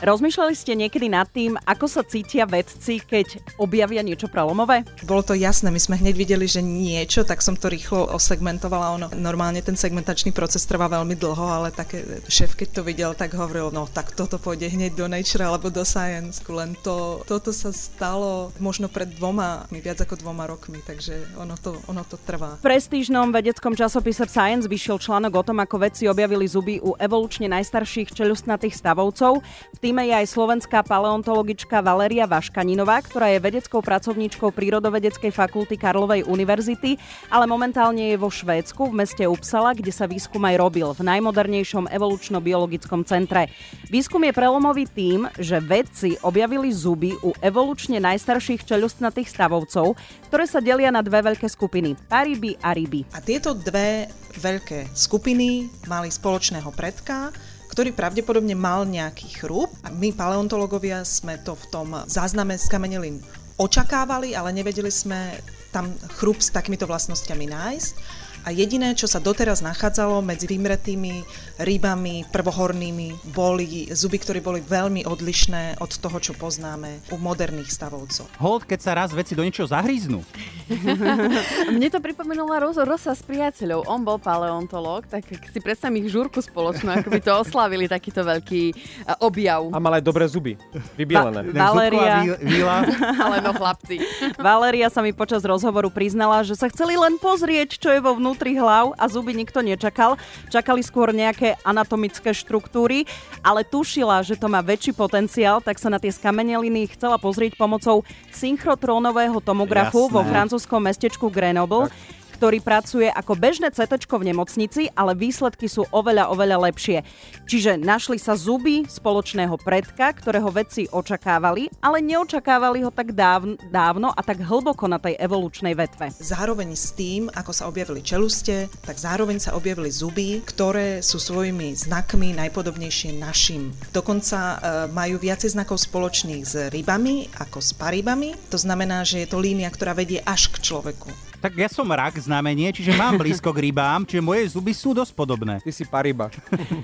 Rozmýšľali ste niekedy nad tým, ako sa cítia vedci, keď objavia niečo prelomové? Bolo to jasné, my sme hneď videli, že niečo, tak som to rýchlo osegmentovala. Ono, normálne ten segmentačný proces trvá veľmi dlho, ale také šéf, keď to videl, tak hovoril, no tak toto pôjde hneď do Nature alebo do Science, len to, toto sa stalo možno pred dvoma, viac ako dvoma rokmi, takže ono to, ono to trvá. V prestížnom vedeckom časopise Science vyšiel článok o tom, ako vedci objavili zuby u evolučne najstarších čeľustnatých stavovcov. V týme je aj slovenská paleontologička Valeria Vaškaninová, ktorá je vedeckou pracovníčkou Prírodovedeckej fakulty Karlovej univerzity, ale momentálne je vo Švédsku, v meste Uppsala, kde sa výskum aj robil v najmodernejšom evolučno-biologickom centre. Výskum je prelomový tým, že vedci objavili zuby u evolučne najstarších čeľustnatých stavovcov, ktoré sa delia na dve veľké skupiny, pariby a ryby. A tieto dve veľké skupiny mali spoločného predka, ktorý pravdepodobne mal nejaký chrúb. A my, paleontológovia, sme to v tom zázname z kamenelín očakávali, ale nevedeli sme tam chrúb s takýmito vlastnosťami nájsť a jediné, čo sa doteraz nachádzalo medzi vymretými rybami prvohornými, boli zuby, ktoré boli veľmi odlišné od toho, čo poznáme u moderných stavovcov. Hold, keď sa raz veci do niečoho zahríznú. Mne to pripomenulo Rosa, Rosa s priateľov. On bol paleontológ, tak si predstavím ich žúrku spoločnú, ako by to oslavili takýto veľký uh, objav. A mal aj dobré zuby, vybielené. Va- Valéria. Ale no chlapci. Valéria sa mi počas rozhovoru priznala, že sa chceli len pozrieť, čo je vo vnútri hlav a zuby nikto nečakal. Čakali skôr nejaké anatomické štruktúry, ale tušila, že to má väčší potenciál, tak sa na tie skameneliny chcela pozrieť pomocou synchrotrónového tomografu Jasné. vo francúzskom mestečku Grenoble. Tak ktorý pracuje ako bežné CT v nemocnici, ale výsledky sú oveľa, oveľa lepšie. Čiže našli sa zuby spoločného predka, ktorého vedci očakávali, ale neočakávali ho tak dávno, dávno a tak hlboko na tej evolučnej vetve. Zároveň s tým, ako sa objavili čeluste, tak zároveň sa objavili zuby, ktoré sú svojimi znakmi najpodobnejšie našim. Dokonca e, majú viacej znakov spoločných s rybami ako s parybami. To znamená, že je to línia, ktorá vedie až k človeku. Tak ja som rak znamenie, čiže mám blízko k rybám, čiže moje zuby sú dosť podobné. Ty si pariba.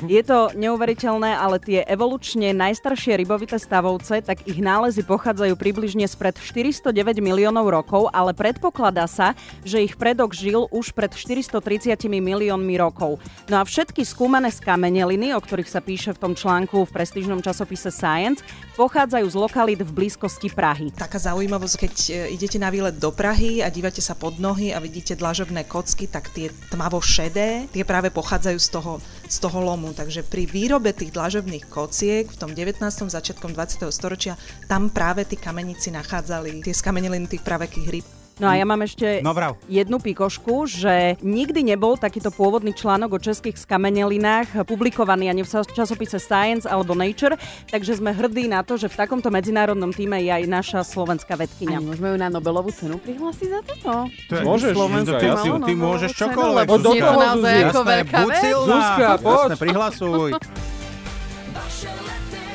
Je to neuveriteľné, ale tie evolučne najstaršie rybovité stavovce, tak ich nálezy pochádzajú približne spred 409 miliónov rokov, ale predpokladá sa, že ich predok žil už pred 430 miliónmi rokov. No a všetky skúmané skameneliny, o ktorých sa píše v tom článku v prestížnom časopise Science, pochádzajú z lokalít v blízkosti Prahy. Taká zaujímavosť, keď e, idete na výlet do Prahy a dívate sa pod nohy a vidíte dlažobné kocky, tak tie tmavo šedé, tie práve pochádzajú z toho, z toho lomu. Takže pri výrobe tých dlažobných kociek v tom 19. začiatkom 20. storočia tam práve tí kamenici nachádzali tie skameneliny tých pravekých rýb. No a ja mám ešte No jednu pikošku, že nikdy nebol takýto pôvodný článok o českých skamenelinách publikovaný ani v časopise Science alebo Nature, takže sme hrdí na to, že v takomto medzinárodnom týme je aj naša slovenská vedkynia. môžeme ju na Nobelovú cenu prihlásiť za toto? To je- Môžeš, Slovensko, Zuzka, ty, jasné. ty, môžeš čokoľvek. to toho, ako Jasné, veľká buď vec. silná. Zuzka, poď. Jasné, prihlasuj.